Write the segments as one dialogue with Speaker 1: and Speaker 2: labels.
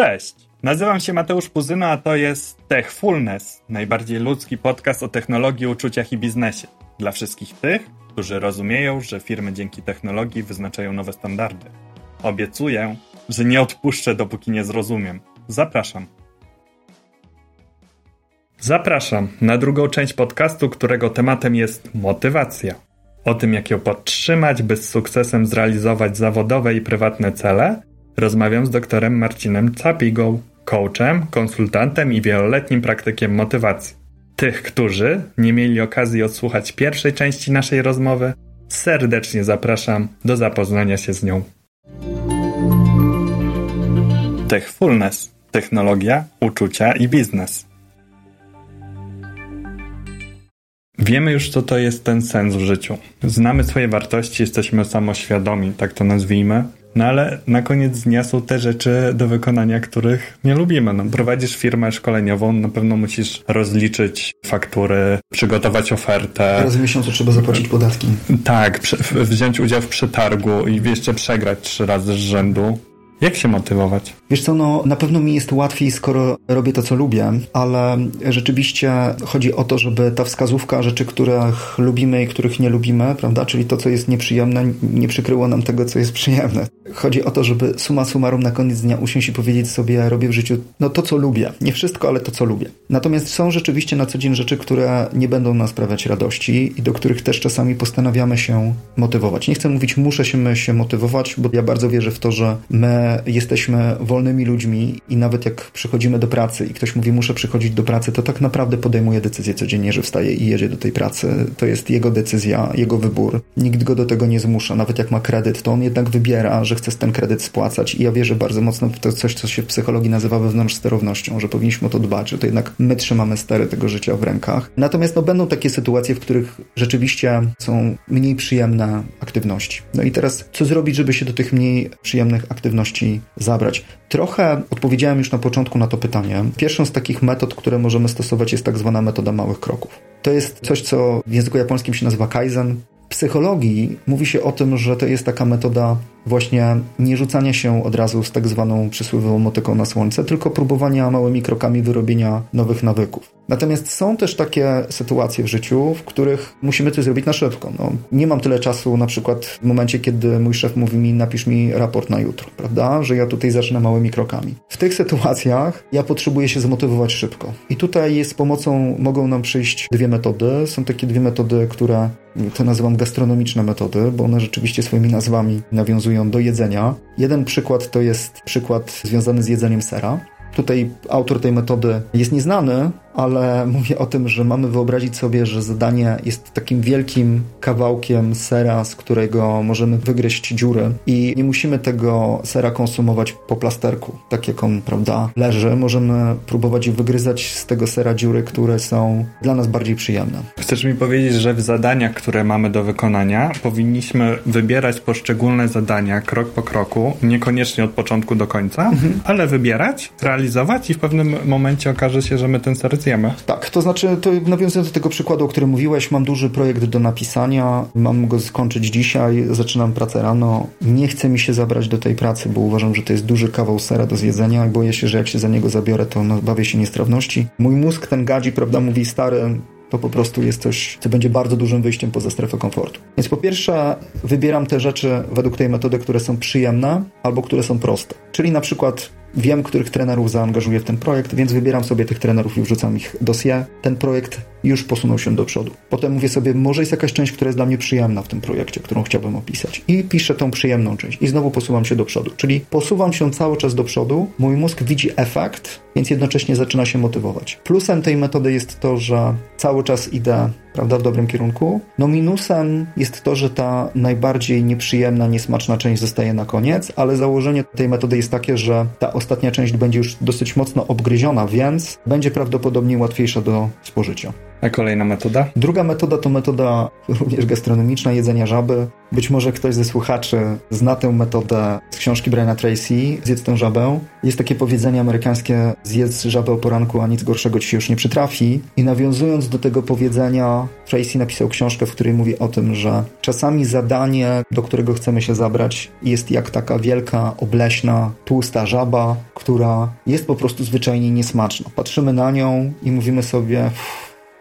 Speaker 1: Cześć, nazywam się Mateusz Puzyno, a to jest Techfulness, najbardziej ludzki podcast o technologii, uczuciach i biznesie. Dla wszystkich tych, którzy rozumieją, że firmy dzięki technologii wyznaczają nowe standardy. Obiecuję, że nie odpuszczę, dopóki nie zrozumiem. Zapraszam. Zapraszam na drugą część podcastu, którego tematem jest motywacja. O tym, jak ją podtrzymać, by z sukcesem zrealizować zawodowe i prywatne cele, rozmawiam z doktorem Marcinem Capigą, coachem, konsultantem i wieloletnim praktykiem motywacji. Tych, którzy nie mieli okazji odsłuchać pierwszej części naszej rozmowy, serdecznie zapraszam do zapoznania się z nią. Techfulness technologia, uczucia i biznes. Wiemy już, co to jest ten sens w życiu. Znamy swoje wartości, jesteśmy samoświadomi, tak to nazwijmy. No ale na koniec dnia są te rzeczy do wykonania, których nie lubimy. No, prowadzisz firmę szkoleniową, na pewno musisz rozliczyć faktury, przygotować ofertę.
Speaker 2: Raz w miesiącu trzeba zapłacić podatki.
Speaker 1: Tak, wziąć udział w przetargu i jeszcze przegrać trzy razy z rzędu. Jak się motywować?
Speaker 2: Wiesz co, no na pewno mi jest łatwiej, skoro robię to, co lubię, ale rzeczywiście chodzi o to, żeby ta wskazówka rzeczy, których lubimy i których nie lubimy, prawda, czyli to, co jest nieprzyjemne, nie przykryło nam tego, co jest przyjemne. Chodzi o to, żeby suma summarum na koniec dnia usiąść i powiedzieć sobie, robię w życiu no to, co lubię. Nie wszystko, ale to, co lubię. Natomiast są rzeczywiście na co dzień rzeczy, które nie będą nam sprawiać radości i do których też czasami postanawiamy się motywować. Nie chcę mówić, muszę się, my się motywować, bo ja bardzo wierzę w to, że my jesteśmy wolnymi ludźmi i nawet jak przychodzimy do pracy i ktoś mówi, muszę przychodzić do pracy, to tak naprawdę podejmuje decyzję codziennie, że wstaje i jedzie do tej pracy. To jest jego decyzja, jego wybór. Nikt go do tego nie zmusza. Nawet jak ma kredyt, to on jednak wybiera, że chce ten kredyt spłacać. I ja wierzę bardzo mocno w to coś, co się w psychologii nazywa wewnątrz sterownością, że powinniśmy o to dbać, że to jednak my trzymamy stery tego życia w rękach. Natomiast no, będą takie sytuacje, w których rzeczywiście są mniej przyjemne aktywności. No i teraz, co zrobić, żeby się do tych mniej przyjemnych aktywności zabrać? Trochę odpowiedziałem już na początku na to pytanie. Pierwszą z takich metod, które możemy stosować, jest tak zwana metoda małych kroków. To jest coś, co w języku japońskim się nazywa kaizen. Psychologii mówi się o tym, że to jest taka metoda właśnie nie rzucania się od razu z tak zwaną przysłowiową motyką na słońce, tylko próbowania małymi krokami wyrobienia nowych nawyków. Natomiast są też takie sytuacje w życiu, w których musimy coś zrobić na szybko. No, nie mam tyle czasu na przykład w momencie, kiedy mój szef mówi mi napisz mi raport na jutro, prawda? Że ja tutaj zacznę małymi krokami. W tych sytuacjach ja potrzebuję się zmotywować szybko. I tutaj z pomocą mogą nam przyjść dwie metody. Są takie dwie metody, które to nazywam gastronomiczne metody, bo one rzeczywiście swoimi nazwami nawiązują do jedzenia. Jeden przykład to jest przykład związany z jedzeniem sera. Tutaj autor tej metody jest nieznany, ale mówię o tym, że mamy wyobrazić sobie, że zadanie jest takim wielkim kawałkiem sera, z którego możemy wygryźć dziury i nie musimy tego sera konsumować po plasterku, tak jak on, prawda, leży. Możemy próbować wygryzać z tego sera dziury, które są dla nas bardziej przyjemne.
Speaker 1: Chcesz mi powiedzieć, że w zadaniach, które mamy do wykonania, powinniśmy wybierać poszczególne zadania krok po kroku, niekoniecznie od początku do końca, mhm. ale wybierać, realizować i w pewnym momencie okaże się, że my ten ser
Speaker 2: Tak, to znaczy, to nawiązując do tego przykładu, o którym mówiłeś, mam duży projekt do napisania, mam go skończyć dzisiaj, zaczynam pracę rano. Nie chcę mi się zabrać do tej pracy, bo uważam, że to jest duży kawał sera do zjedzenia i boję się, że jak się za niego zabiorę, to no, bawię się niestrawności. Mój mózg, ten gadzi, prawda, mówi stary, to po prostu jest coś, co będzie bardzo dużym wyjściem poza strefę komfortu. Więc po pierwsze, wybieram te rzeczy według tej metody, które są przyjemne albo które są proste. Czyli na przykład Wiem, których trenerów zaangażuję w ten projekt, więc wybieram sobie tych trenerów i wrzucam ich dosie. Ten projekt już posunął się do przodu. Potem mówię sobie, może jest jakaś część, która jest dla mnie przyjemna w tym projekcie, którą chciałbym opisać. I piszę tą przyjemną część. I znowu posuwam się do przodu. Czyli posuwam się cały czas do przodu, mój mózg widzi efekt, więc jednocześnie zaczyna się motywować. Plusem tej metody jest to, że cały czas idę prawda, w dobrym kierunku. No minusem jest to, że ta najbardziej nieprzyjemna, niesmaczna część zostaje na koniec, ale założenie tej metody jest takie, że ta ostatnia część będzie już dosyć mocno obgryziona, więc będzie prawdopodobnie łatwiejsza do spożycia.
Speaker 1: A kolejna metoda?
Speaker 2: Druga metoda to metoda również gastronomiczna, jedzenia żaby. Być może ktoś ze słuchaczy zna tę metodę z książki Briana Tracy, Zjedz tę żabę. Jest takie powiedzenie amerykańskie, zjedz żabę o poranku, a nic gorszego ci się już nie przytrafi. I nawiązując do tego powiedzenia, Tracy napisał książkę, w której mówi o tym, że czasami zadanie, do którego chcemy się zabrać, jest jak taka wielka, obleśna, tłusta żaba, która jest po prostu zwyczajnie niesmaczna. Patrzymy na nią i mówimy sobie,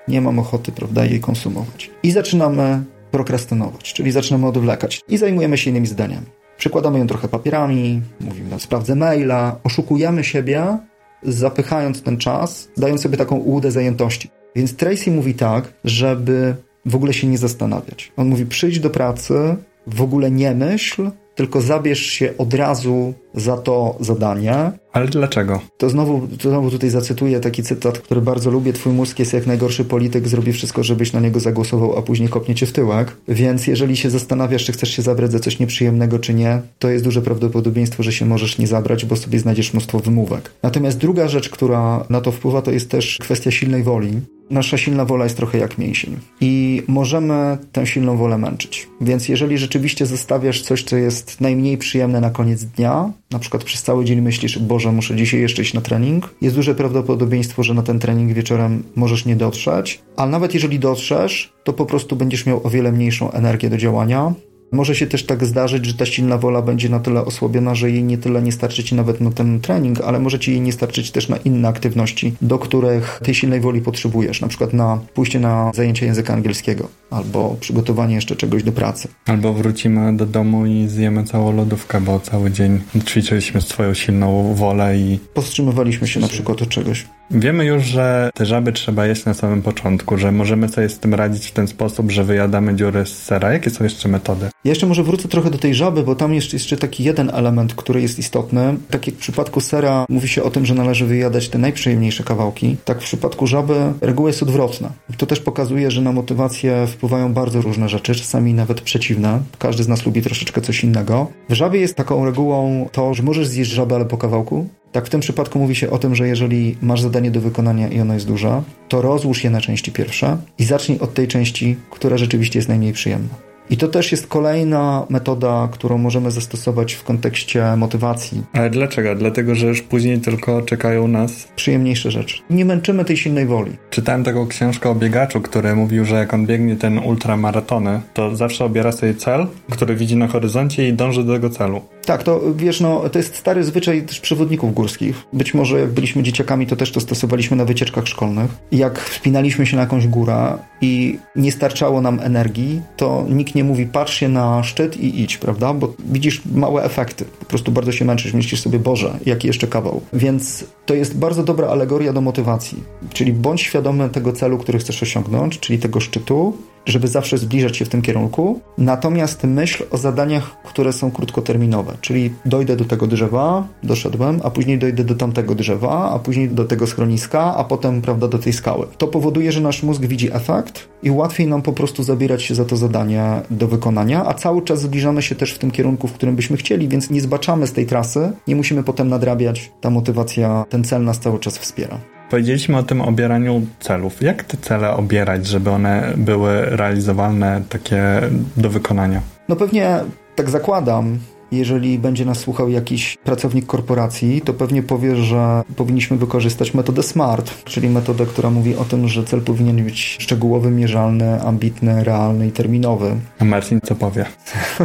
Speaker 2: nie mam ochoty, prawda, jej konsumować. I zaczynamy prokrastynować, czyli zaczynamy odwlekać i zajmujemy się innymi zdaniami. Przykładamy ją trochę papierami, mówimy, sprawdzę maila, oszukujemy siebie, zapychając ten czas, dając sobie taką ułudę zajętości. Więc Tracy mówi tak, żeby w ogóle się nie zastanawiać. On mówi, przyjdź do pracy, w ogóle nie myśl, tylko zabierz się od razu za to zadanie.
Speaker 1: Ale dlaczego?
Speaker 2: To znowu, to znowu tutaj zacytuję taki cytat, który bardzo lubię. Twój mózg jest jak najgorszy polityk, zrobi wszystko, żebyś na niego zagłosował, a później kopnie cię w tyłek. Więc jeżeli się zastanawiasz, czy chcesz się zabrać za coś nieprzyjemnego, czy nie, to jest duże prawdopodobieństwo, że się możesz nie zabrać, bo sobie znajdziesz mnóstwo wymówek. Natomiast druga rzecz, która na to wpływa, to jest też kwestia silnej woli. Nasza silna wola jest trochę jak mięsień. I możemy tę silną wolę męczyć. Więc jeżeli rzeczywiście zostawiasz coś, co jest najmniej przyjemne na koniec dnia, na przykład przez cały dzień myślisz, Boże, muszę dzisiaj jeszcze iść na trening, jest duże prawdopodobieństwo, że na ten trening wieczorem możesz nie dotrzeć, ale nawet jeżeli dotrzesz, to po prostu będziesz miał o wiele mniejszą energię do działania, może się też tak zdarzyć, że ta silna wola będzie na tyle osłabiona, że jej nie tyle nie starczy ci nawet na ten trening, ale może ci jej nie starczyć też na inne aktywności, do których tej silnej woli potrzebujesz, na przykład na pójście na zajęcia języka angielskiego albo przygotowanie jeszcze czegoś do pracy.
Speaker 1: Albo wrócimy do domu i zjemy całą lodówkę, bo cały dzień ćwiczyliśmy swoją silną wolę i...
Speaker 2: Powstrzymywaliśmy się na przykład od czegoś.
Speaker 1: Wiemy już, że te żaby trzeba jeść na samym początku, że możemy sobie z tym radzić w ten sposób, że wyjadamy dziury z sera. Jakie są jeszcze metody?
Speaker 2: Ja jeszcze może wrócę trochę do tej żaby, bo tam jest jeszcze taki jeden element, który jest istotny. Tak jak w przypadku sera mówi się o tym, że należy wyjadać te najprzyjemniejsze kawałki, tak w przypadku żaby reguła jest odwrotna. To też pokazuje, że na motywację wpływają bardzo różne rzeczy, czasami nawet przeciwne. Każdy z nas lubi troszeczkę coś innego. W żabie jest taką regułą to, że możesz zjeść żabę, ale po kawałku. Tak w tym przypadku mówi się o tym, że jeżeli masz zadanie do wykonania i ono jest duże, to rozłóż je na części pierwsze i zacznij od tej części, która rzeczywiście jest najmniej przyjemna. I to też jest kolejna metoda, którą możemy zastosować w kontekście motywacji.
Speaker 1: Ale dlaczego? Dlatego, że już później tylko czekają nas
Speaker 2: przyjemniejsze rzeczy. Nie męczymy tej silnej woli.
Speaker 1: Czytałem taką książkę o biegaczu, który mówił, że jak on biegnie ten ultramaratony, to zawsze obiera sobie cel, który widzi na horyzoncie i dąży do tego celu.
Speaker 2: Tak, to wiesz, no, to jest stary zwyczaj też przewodników górskich. Być może jak byliśmy dzieciakami, to też to stosowaliśmy na wycieczkach szkolnych. Jak wspinaliśmy się na jakąś górę i nie starczało nam energii, to nikt nie mówi patrz się na szczyt i idź, prawda? Bo widzisz małe efekty. Po prostu bardzo się męczysz, myślisz sobie, Boże, jaki jeszcze kawał. Więc to jest bardzo dobra alegoria do motywacji. Czyli bądź świadomy tego celu, który chcesz osiągnąć, czyli tego szczytu, żeby zawsze zbliżać się w tym kierunku. Natomiast myśl o zadaniach, które są krótkoterminowe, czyli dojdę do tego drzewa, doszedłem, a później dojdę do tamtego drzewa, a później do tego schroniska, a potem, prawda, do tej skały. To powoduje, że nasz mózg widzi efekt i łatwiej nam po prostu zabierać się za to zadanie do wykonania, a cały czas zbliżamy się też w tym kierunku, w którym byśmy chcieli, więc nie zbaczamy z tej trasy, nie musimy potem nadrabiać. Ta motywacja, ten cel nas cały czas wspiera.
Speaker 1: Powiedzieliśmy o tym obieraniu celów. Jak te cele obierać, żeby one były realizowalne, takie do wykonania?
Speaker 2: No pewnie tak zakładam, jeżeli będzie nas słuchał jakiś pracownik korporacji, to pewnie powie, że powinniśmy wykorzystać metodę SMART, czyli metodę, która mówi o tym, że cel powinien być szczegółowy, mierzalny, ambitny, realny i terminowy.
Speaker 1: A Marcin co powie?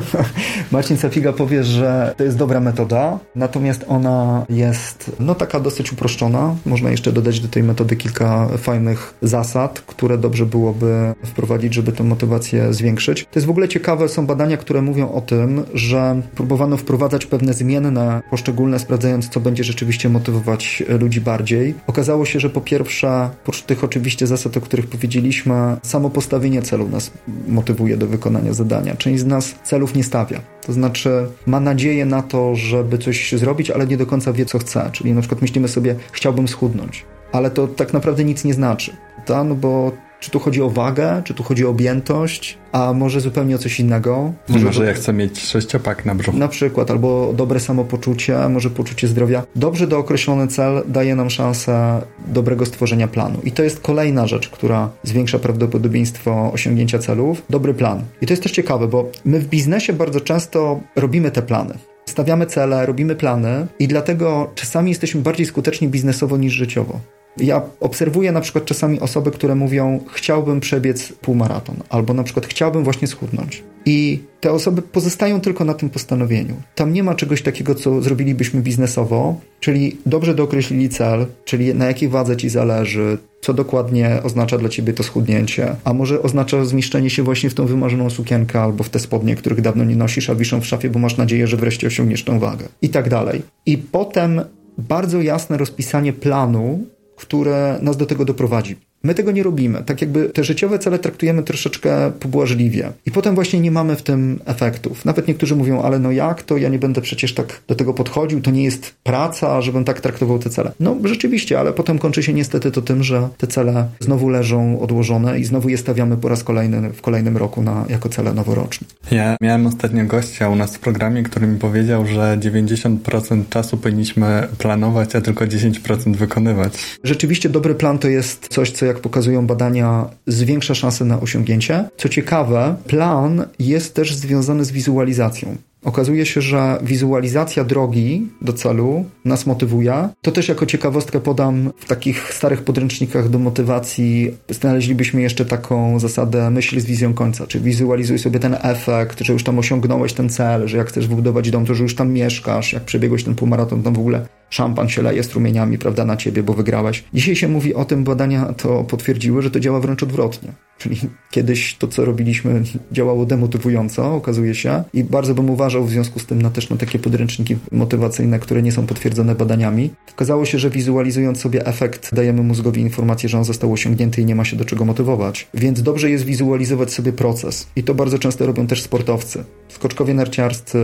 Speaker 2: Marcin Safiga powie, że to jest dobra metoda, natomiast ona jest no taka dosyć uproszczona. Można jeszcze dodać do tej metody kilka fajnych zasad, które dobrze byłoby wprowadzić, żeby tę motywację zwiększyć. To jest w ogóle ciekawe, są badania, które mówią o tym, że próbowano wprowadzać pewne zmienne poszczególne, sprawdzając, co będzie rzeczywiście motywować ludzi bardziej. Okazało się, że po pierwsze, oprócz tych oczywiście zasad, o których powiedzieliśmy, samo postawienie celu nas motywuje do wykonania zadania. Część z nas celów nie stawia. To znaczy ma nadzieję na to, żeby coś zrobić, ale nie do końca wie, co chce. Czyli na przykład myślimy sobie, chciałbym schudnąć ale to tak naprawdę nic nie znaczy. Ta, no bo Czy tu chodzi o wagę, czy tu chodzi o objętość, a może zupełnie o coś innego?
Speaker 1: Może, może ja chcę mieć sześciopak na brzuchu.
Speaker 2: Na przykład, albo dobre samopoczucie, może poczucie zdrowia. Dobrze dookreślony cel daje nam szansę dobrego stworzenia planu. I to jest kolejna rzecz, która zwiększa prawdopodobieństwo osiągnięcia celów. Dobry plan. I to jest też ciekawe, bo my w biznesie bardzo często robimy te plany. Stawiamy cele, robimy plany i dlatego czasami jesteśmy bardziej skuteczni biznesowo niż życiowo. Ja obserwuję na przykład czasami osoby, które mówią: Chciałbym przebiec półmaraton, albo na przykład chciałbym właśnie schudnąć. I te osoby pozostają tylko na tym postanowieniu. Tam nie ma czegoś takiego, co zrobilibyśmy biznesowo, czyli dobrze dookreślili cel, czyli na jakiej wadze ci zależy, co dokładnie oznacza dla ciebie to schudnięcie, a może oznacza zmieszczenie się właśnie w tą wymarzoną sukienkę albo w te spodnie, których dawno nie nosisz, a wiszą w szafie, bo masz nadzieję, że wreszcie osiągniesz tą wagę i tak dalej. I potem bardzo jasne rozpisanie planu, które nas do tego doprowadzi. My tego nie robimy. Tak jakby te życiowe cele traktujemy troszeczkę pobłażliwie. I potem właśnie nie mamy w tym efektów. Nawet niektórzy mówią, ale no jak to? Ja nie będę przecież tak do tego podchodził. To nie jest praca, żebym tak traktował te cele. No rzeczywiście, ale potem kończy się niestety to tym, że te cele znowu leżą odłożone i znowu je stawiamy po raz kolejny w kolejnym roku na, jako cele noworoczne.
Speaker 1: Ja miałem ostatnio gościa u nas w programie, który mi powiedział, że 90% czasu powinniśmy planować, a tylko 10% wykonywać.
Speaker 2: Rzeczywiście dobry plan to jest coś, co jak pokazują badania, zwiększa szanse na osiągnięcie. Co ciekawe, plan jest też związany z wizualizacją. Okazuje się, że wizualizacja drogi do celu nas motywuje. To też jako ciekawostkę podam w takich starych podręcznikach do motywacji znaleźlibyśmy jeszcze taką zasadę myśl z wizją końca, czyli wizualizuj sobie ten efekt, że już tam osiągnąłeś ten cel, że jak chcesz wybudować dom, to że już tam mieszkasz, jak przebiegłeś ten półmaraton, tam w ogóle szampan się leje strumieniami, prawda, na ciebie, bo wygrałeś. Dzisiaj się mówi o tym, badania to potwierdziły, że to działa wręcz odwrotnie. Czyli kiedyś to, co robiliśmy, działało demotywująco, okazuje się, i bardzo bym uważał w związku z tym na też na takie podręczniki motywacyjne, które nie są potwierdzone badaniami. Okazało się, że wizualizując sobie efekt, dajemy mózgowi informację, że on został osiągnięty i nie ma się do czego motywować. Więc dobrze jest wizualizować sobie proces. I to bardzo często robią też sportowcy. Skoczkowie narciarscy,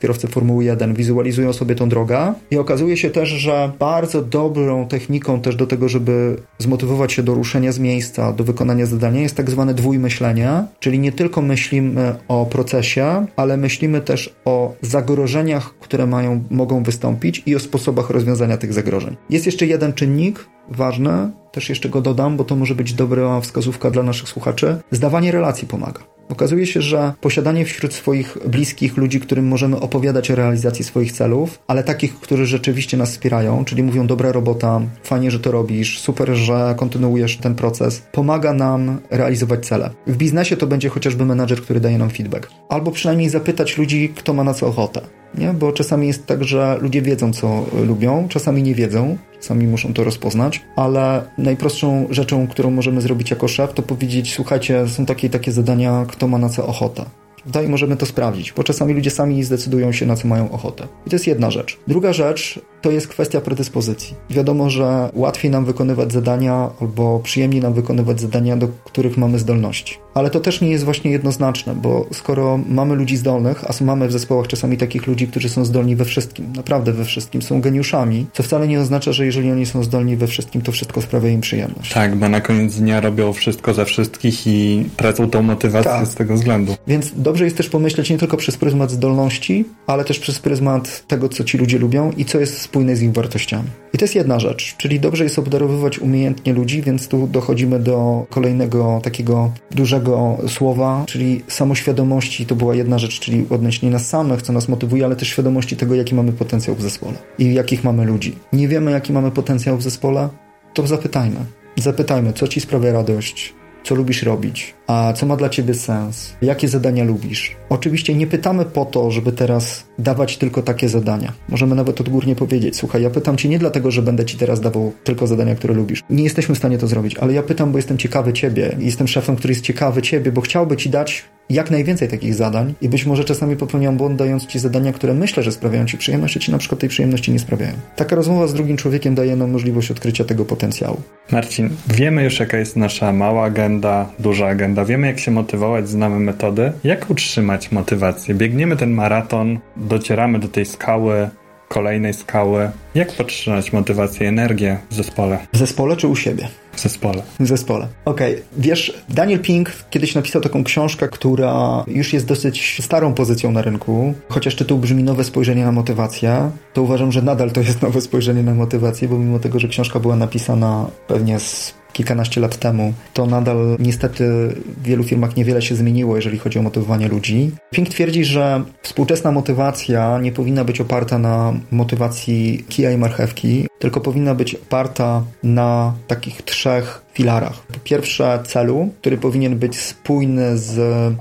Speaker 2: kierowcy Formuły 1 wizualizują sobie tą drogę i okazuje się też, że bardzo dobrą techniką też do tego, żeby zmotywować się do ruszenia z miejsca, do wykonania zadania jest tak zwane dwójmyślenie, czyli nie tylko myślimy o procesie, ale myślimy też o zagrożeniach, które mają, mogą wystąpić i o sposobach rozwiązania tych zagrożeń. Jest jeszcze jeden czynnik ważny, też jeszcze go dodam, bo to może być dobra wskazówka dla naszych słuchaczy. Zdawanie relacji pomaga. Okazuje się, że posiadanie wśród swoich bliskich ludzi, którym możemy opowiadać o realizacji swoich celów, ale takich, którzy rzeczywiście nas wspierają, czyli mówią dobra robota, fajnie, że to robisz, super, że kontynuujesz ten proces, pomaga nam realizować cele. W biznesie to będzie chociażby menadżer, który daje nam feedback. Albo przynajmniej zapytać ludzi, kto ma na co ochotę nie? bo czasami jest tak, że ludzie wiedzą, co lubią, czasami nie wiedzą, czasami muszą to rozpoznać, ale najprostszą rzeczą, którą możemy zrobić jako szef, to powiedzieć, słuchajcie, są takie takie zadania, kto ma na co ochotę. Tutaj możemy to sprawdzić, bo czasami ludzie sami zdecydują się, na co mają ochotę. I to jest jedna rzecz. Druga rzecz to jest kwestia predyspozycji. Wiadomo, że łatwiej nam wykonywać zadania albo przyjemniej nam wykonywać zadania, do których mamy zdolności. Ale to też nie jest właśnie jednoznaczne, bo skoro mamy ludzi zdolnych, a mamy w zespołach czasami takich ludzi, którzy są zdolni we wszystkim, naprawdę we wszystkim, są geniuszami, co wcale nie oznacza, że jeżeli oni są zdolni we wszystkim, to wszystko sprawia im przyjemność.
Speaker 1: Tak, bo na koniec dnia robią wszystko ze wszystkich i tracą tą motywację tak. z tego względu.
Speaker 2: Więc dobrze jest też pomyśleć nie tylko przez pryzmat zdolności, ale też przez pryzmat tego, co ci ludzie lubią i co jest spójne z ich wartościami. I to jest jedna rzecz, czyli dobrze jest obdarowywać umiejętnie ludzi, więc tu dochodzimy do kolejnego takiego dużego słowa, czyli samoświadomości. To była jedna rzecz, czyli odnośnie nas samych, co nas motywuje, ale też świadomości tego, jaki mamy potencjał w zespole i jakich mamy ludzi. Nie wiemy, jaki mamy potencjał w zespole? To zapytajmy. Zapytajmy, co ci sprawia radość, co lubisz robić, a co ma dla ciebie sens, jakie zadania lubisz. Oczywiście nie pytamy po to, żeby teraz dawać tylko takie zadania. Możemy nawet odgórnie powiedzieć: Słuchaj, ja pytam cię nie dlatego, że będę ci teraz dawał tylko zadania, które lubisz. Nie jesteśmy w stanie to zrobić, ale ja pytam, bo jestem ciekawy ciebie. Jestem szefem, który jest ciekawy ciebie, bo chciałby ci dać jak najwięcej takich zadań i być może czasami popełniam błąd, dając ci zadania, które myślę, że sprawiają ci przyjemność, a ci na przykład tej przyjemności nie sprawiają. Taka rozmowa z drugim człowiekiem daje nam możliwość odkrycia tego potencjału.
Speaker 1: Marcin, wiemy już, jaka jest nasza mała agenda, duża agenda. Wiemy, jak się motywować, znamy metody. Jak utrzymać motywację? Biegniemy ten maraton, docieramy do tej skały, kolejnej skały. Jak podtrzymać motywację, energię w zespole?
Speaker 2: W zespole czy u siebie?
Speaker 1: W zespole.
Speaker 2: W zespole. Okej. Okay. Wiesz, Daniel Pink kiedyś napisał taką książkę, która już jest dosyć starą pozycją na rynku. Chociaż tytuł brzmi Nowe spojrzenie na motywację, to uważam, że nadal to jest nowe spojrzenie na motywację, bo mimo tego, że książka była napisana pewnie z kilkanaście lat temu, to nadal niestety w wielu firmach niewiele się zmieniło, jeżeli chodzi o motywowanie ludzi. Pink twierdzi, że współczesna motywacja nie powinna być oparta na motywacji kija i marchewki, tylko powinna być oparta na takich trzech filarach. Po pierwsze celu, który powinien być spójny z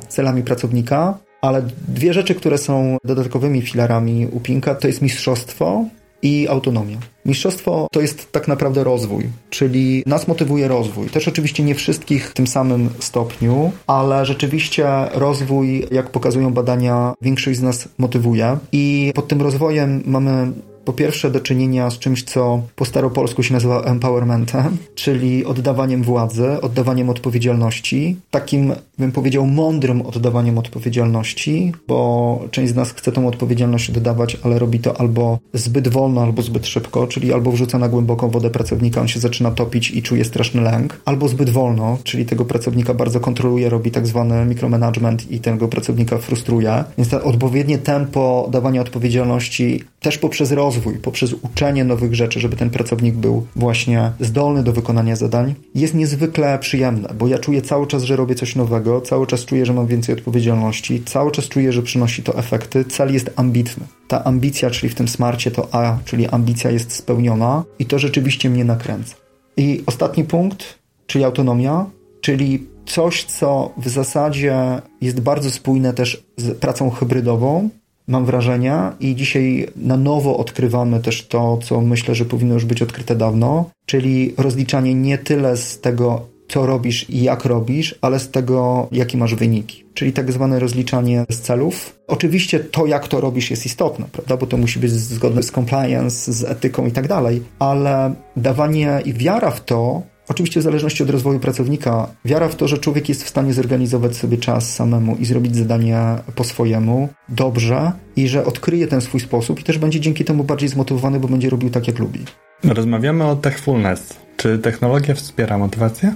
Speaker 2: celami pracownika, ale dwie rzeczy, które są dodatkowymi filarami u Pinka, to jest mistrzostwo i autonomia. Mistrzostwo to jest tak naprawdę rozwój, czyli nas motywuje rozwój. Też oczywiście nie wszystkich w tym samym stopniu, ale rzeczywiście rozwój, jak pokazują badania, większość z nas motywuje. I pod tym rozwojem mamy po pierwsze do czynienia z czymś, co po staropolsku się nazywa empowermentem, czyli oddawaniem władzy, oddawaniem odpowiedzialności, takim, bym powiedział, mądrym oddawaniem odpowiedzialności, bo część z nas chce tą odpowiedzialność oddawać, ale robi to albo zbyt wolno, albo zbyt szybko, czyli albo wrzuca na głęboką wodę pracownika, on się zaczyna topić i czuje straszny lęk, albo zbyt wolno, czyli tego pracownika bardzo kontroluje, robi tak zwany micromanagement i tego pracownika frustruje. Więc to odpowiednie tempo dawania odpowiedzialności też poprzez rozwój poprzez uczenie nowych rzeczy, żeby ten pracownik był właśnie zdolny do wykonania zadań, jest niezwykle przyjemne, bo ja czuję cały czas, że robię coś nowego, cały czas czuję, że mam więcej odpowiedzialności, cały czas czuję, że przynosi to efekty. Cel jest ambitny. Ta ambicja, czyli w tym smarcie to A, czyli ambicja jest spełniona i to rzeczywiście mnie nakręca. I ostatni punkt, czyli autonomia, czyli coś, co w zasadzie jest bardzo spójne też z pracą hybrydową, mam wrażenia, i dzisiaj na nowo odkrywamy też to, co myślę, że powinno już być odkryte dawno, czyli rozliczanie nie tyle z tego, co robisz i jak robisz, ale z tego, jakie masz wyniki. Czyli tak zwane rozliczanie z celów. Oczywiście to, jak to robisz, jest istotne, prawda? Bo to musi być zgodne z compliance, z etyką i tak dalej, ale dawanie i wiara w to, Oczywiście w zależności od rozwoju pracownika, wiara w to, że człowiek jest w stanie zorganizować sobie czas samemu i zrobić zadania po swojemu dobrze i że odkryje ten swój sposób i też będzie dzięki temu bardziej zmotywowany, bo będzie robił tak, jak lubi.
Speaker 1: Rozmawiamy o techfulness. Czy technologia wspiera motywację?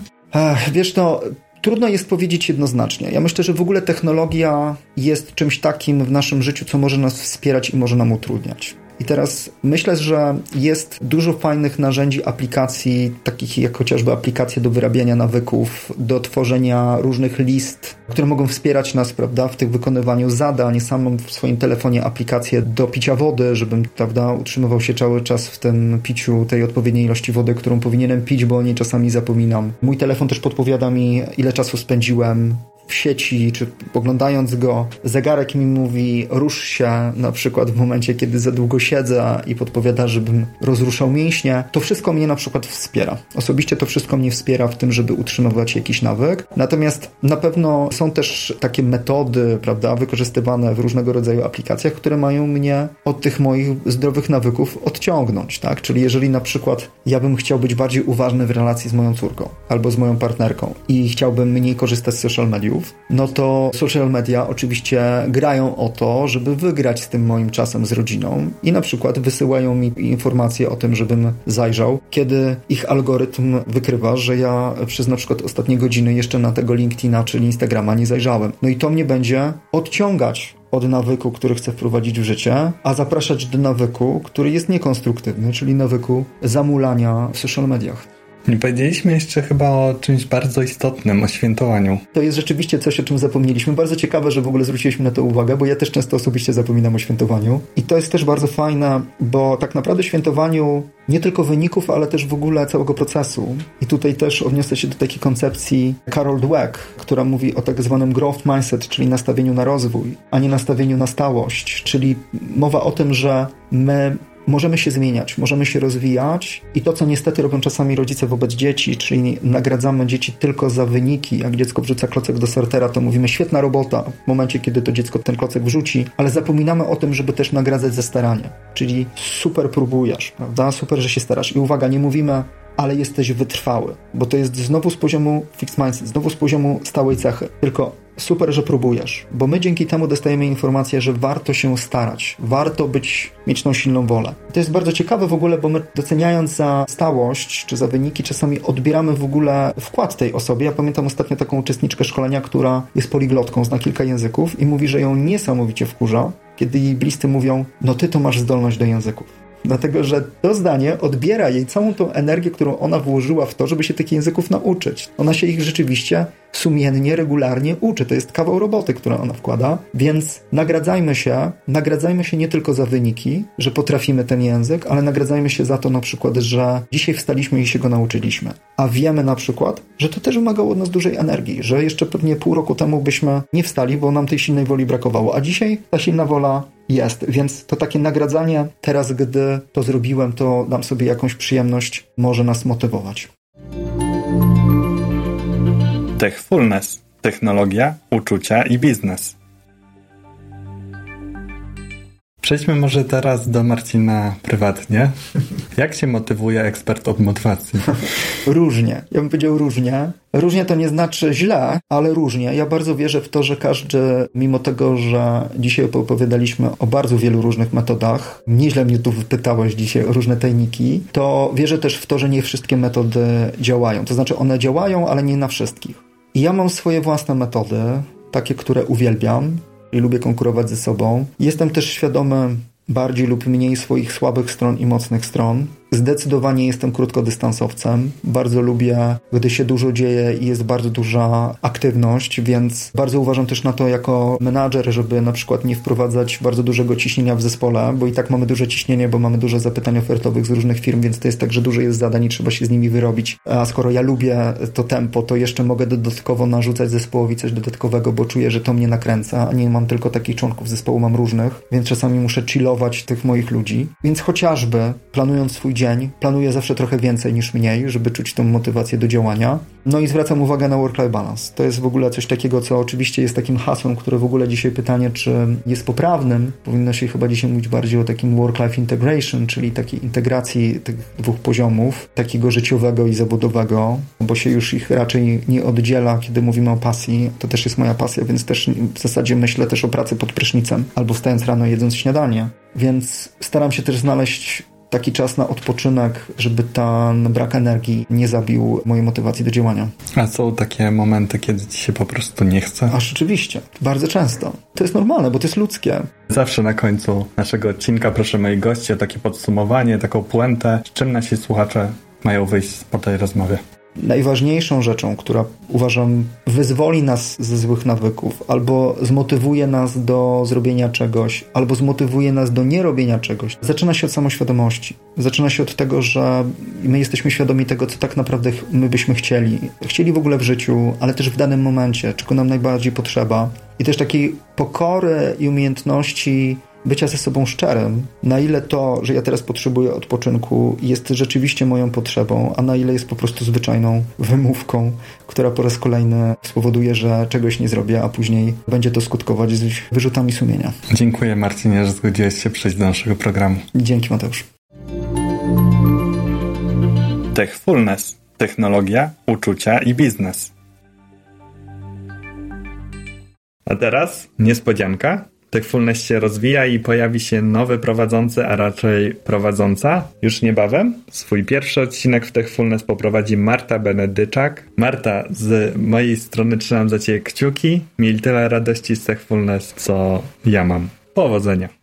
Speaker 2: Wiesz, to Trudno jest powiedzieć jednoznacznie. Ja myślę, że w ogóle technologia jest czymś takim w naszym życiu, co może nas wspierać i może nam utrudniać. I teraz myślę, że jest dużo fajnych narzędzi, aplikacji, takich jak chociażby aplikacje do wyrabiania nawyków, do tworzenia różnych list, które mogą wspierać nas, prawda, w tych wykonywaniu zadań. Sam w swoim telefonie aplikację do picia wody, żebym, prawda, utrzymywał się cały czas w tym piciu tej odpowiedniej ilości wody, którą powinienem pić, bo o niej czasami zapominam. Mój telefon też podpowiada mi, ile czasu spędziłem w sieci, czy oglądając go, zegarek mi mówi rusz się, na przykład w momencie, kiedy za długo siedzę i podpowiada, żebym rozruszał mięśnie, to wszystko mnie na przykład wspiera. Osobiście to wszystko mnie wspiera w tym, żeby utrzymywać jakiś nawyk. Natomiast na pewno są też takie metody, prawda, wykorzystywane w różnego rodzaju aplikacjach, które mają mnie od tych moich zdrowych nawyków odciągnąć, tak? Czyli jeżeli na przykład ja bym chciał być bardziej uważny w relacji z moją córką albo z moją partnerką i chciałbym mniej korzystać z social mediów, mediów, no to social media oczywiście grają o to, żeby wygrać z tym moim czasem z rodziną i na przykład wysyłają mi informacje o tym, żebym zajrzał, kiedy ich algorytm wykrywa, że ja przez na przykład ostatnie godziny jeszcze na tego LinkedIna czy Instagrama nie zajrzałem. No i to mnie będzie odciągać od nawyku, który chcę wprowadzić w życie, a zapraszać do nawyku, który jest niekonstruktywny, czyli nawyku zamulania w social mediach.
Speaker 1: Nie powiedzieliśmy jeszcze chyba o czymś bardzo istotnym, o świętowaniu.
Speaker 2: To jest rzeczywiście coś, o czym zapomnieliśmy. Bardzo ciekawe, że w ogóle zwróciliśmy na to uwagę, bo ja też często osobiście zapominam o świętowaniu. I to jest też bardzo fajne, bo tak naprawdę świętowaniu nie tylko wyników, ale też w ogóle całego procesu. I tutaj też odniosę się do takiej koncepcji Carol Dweck, która mówi o tak zwanym growth mindset, czyli nastawieniu na rozwój, a nie nastawieniu na stałość. Czyli mowa o tym, że my możemy się zmieniać, możemy się rozwijać i to, co niestety robią czasami rodzice wobec dzieci, czyli nagradzamy dzieci tylko za wyniki, jak dziecko wrzuca klocek do sortera, to mówimy świetna robota w momencie, kiedy to dziecko ten klocek wrzuci, ale zapominamy o tym, żeby też nagradzać za staranie, czyli super próbujesz, prawda, super, że się starasz. I uwaga, nie mówimy ale jesteś wytrwały, bo to jest znowu z poziomu fixed mindset, znowu z poziomu stałej cechy. Tylko super, że próbujesz, bo my dzięki temu dostajemy informację, że warto się starać, warto być, mieć tą silną wolę. To jest bardzo ciekawe w ogóle, bo my doceniając za stałość czy za wyniki, czasami odbieramy w ogóle wkład tej osobie. Ja pamiętam ostatnio taką uczestniczkę szkolenia, która jest poliglotką, zna kilka języków i mówi, że ją niesamowicie wkurza, kiedy jej bliscy mówią, no ty to masz zdolność do języków. Dlatego, że to zdanie odbiera jej całą tą energię, którą ona włożyła w to, żeby się tych języków nauczyć. Ona się ich rzeczywiście sumiennie, regularnie uczy. To jest kawał roboty, którą ona wkłada, więc nagradzajmy się, nagradzajmy się nie tylko za wyniki, że potrafimy ten język, ale nagradzajmy się za to na przykład, że dzisiaj wstaliśmy i się go nauczyliśmy. A wiemy na przykład, że to też wymagało od nas dużej energii, że jeszcze pewnie pół roku temu byśmy nie wstali, bo nam tej silnej woli brakowało, a dzisiaj ta silna wola jest, więc to takie nagradzanie teraz, gdy to zrobiłem, to dam sobie jakąś przyjemność, może nas motywować.
Speaker 1: Techfulness. Technologia, uczucia i biznes. Przejdźmy może teraz do Marcina prywatnie. Jak się motywuje ekspert od motywacji?
Speaker 2: Różnie. Ja bym powiedział różnie. Różnie to nie znaczy źle, ale różnie. Ja bardzo wierzę w to, że każdy, mimo tego, że dzisiaj opowiadaliśmy o bardzo wielu różnych metodach, nieźle mnie tu wypytałeś dzisiaj o różne tajniki, to wierzę też w to, że nie wszystkie metody działają. To znaczy one działają, ale nie na wszystkich. I ja mam swoje własne metody, takie, które uwielbiam i lubię konkurować ze sobą. Jestem też świadomy bardziej lub mniej swoich słabych stron i mocnych stron. Zdecydowanie jestem krótkodystansowcem. Bardzo lubię, gdy się dużo dzieje i jest bardzo duża aktywność, więc bardzo uważam też na to jako menadżer, żeby na przykład nie wprowadzać bardzo dużego ciśnienia w zespole, bo i tak mamy duże ciśnienie, bo mamy dużo zapytań ofertowych z różnych firm, więc to jest tak, że dużo jest zadań i trzeba się z nimi wyrobić. A skoro ja lubię to tempo, to jeszcze mogę dodatkowo narzucać zespołowi coś dodatkowego, bo czuję, że to mnie nakręca, a nie mam tylko takich członków zespołu, mam różnych, więc czasami muszę chillować tych moich ludzi. Więc chociażby planując swój dzień, dzień planuję zawsze trochę więcej niż mniej, żeby czuć tą motywację do działania. No i zwracam uwagę na work-life balance. To jest w ogóle coś takiego, co oczywiście jest takim hasłem, które w ogóle dzisiaj pytanie, czy jest poprawnym. Powinno się chyba dzisiaj mówić bardziej o takim work-life integration, czyli takiej integracji tych dwóch poziomów, takiego życiowego i zawodowego, bo się już ich raczej nie oddziela, kiedy mówimy o pasji. To też jest moja pasja, więc też w zasadzie myślę też o pracy pod prysznicem albo wstając rano jedząc śniadanie. Więc staram się też znaleźć taki czas na odpoczynek, żeby ten brak energii nie zabił mojej motywacji do działania.
Speaker 1: A są takie momenty, kiedy ci się po prostu nie chce?
Speaker 2: A rzeczywiście, bardzo często. To jest normalne, bo to jest ludzkie.
Speaker 1: Zawsze na końcu naszego odcinka proszę moi gości o takie podsumowanie, taką puentę, z czym nasi słuchacze mają wyjść po tej rozmowie
Speaker 2: najważniejszą rzeczą, która uważam wyzwoli nas ze złych nawyków, albo zmotywuje nas do zrobienia czegoś, albo zmotywuje nas do nierobienia czegoś, zaczyna się od samoświadomości. Zaczyna się od tego, że my jesteśmy świadomi tego, co tak naprawdę my byśmy chcieli. Chcieli w ogóle w życiu, ale też w danym momencie, czego nam najbardziej potrzeba. I też takiej pokory i umiejętności bycia ze sobą szczerym, na ile to, że ja teraz potrzebuję odpoczynku, jest rzeczywiście moją potrzebą, a na ile jest po prostu zwyczajną wymówką, która po raz kolejny spowoduje, że czegoś nie zrobię, a później będzie to skutkować z wyrzutami sumienia.
Speaker 1: Dziękuję Marcinie, że zgodziłeś się przyjść do naszego programu.
Speaker 2: Dzięki Mateusz.
Speaker 1: Techfulness. Technologia, uczucia i biznes. A teraz niespodzianka. Techfulness się rozwija i pojawi się nowy prowadzący, a raczej prowadząca już niebawem. Swój pierwszy odcinek w Techfulness poprowadzi Marta Benedyczak. Marta, z mojej strony trzymam za Ciebie kciuki. Miej tyle radości z Techfulness, co ja mam. Powodzenia.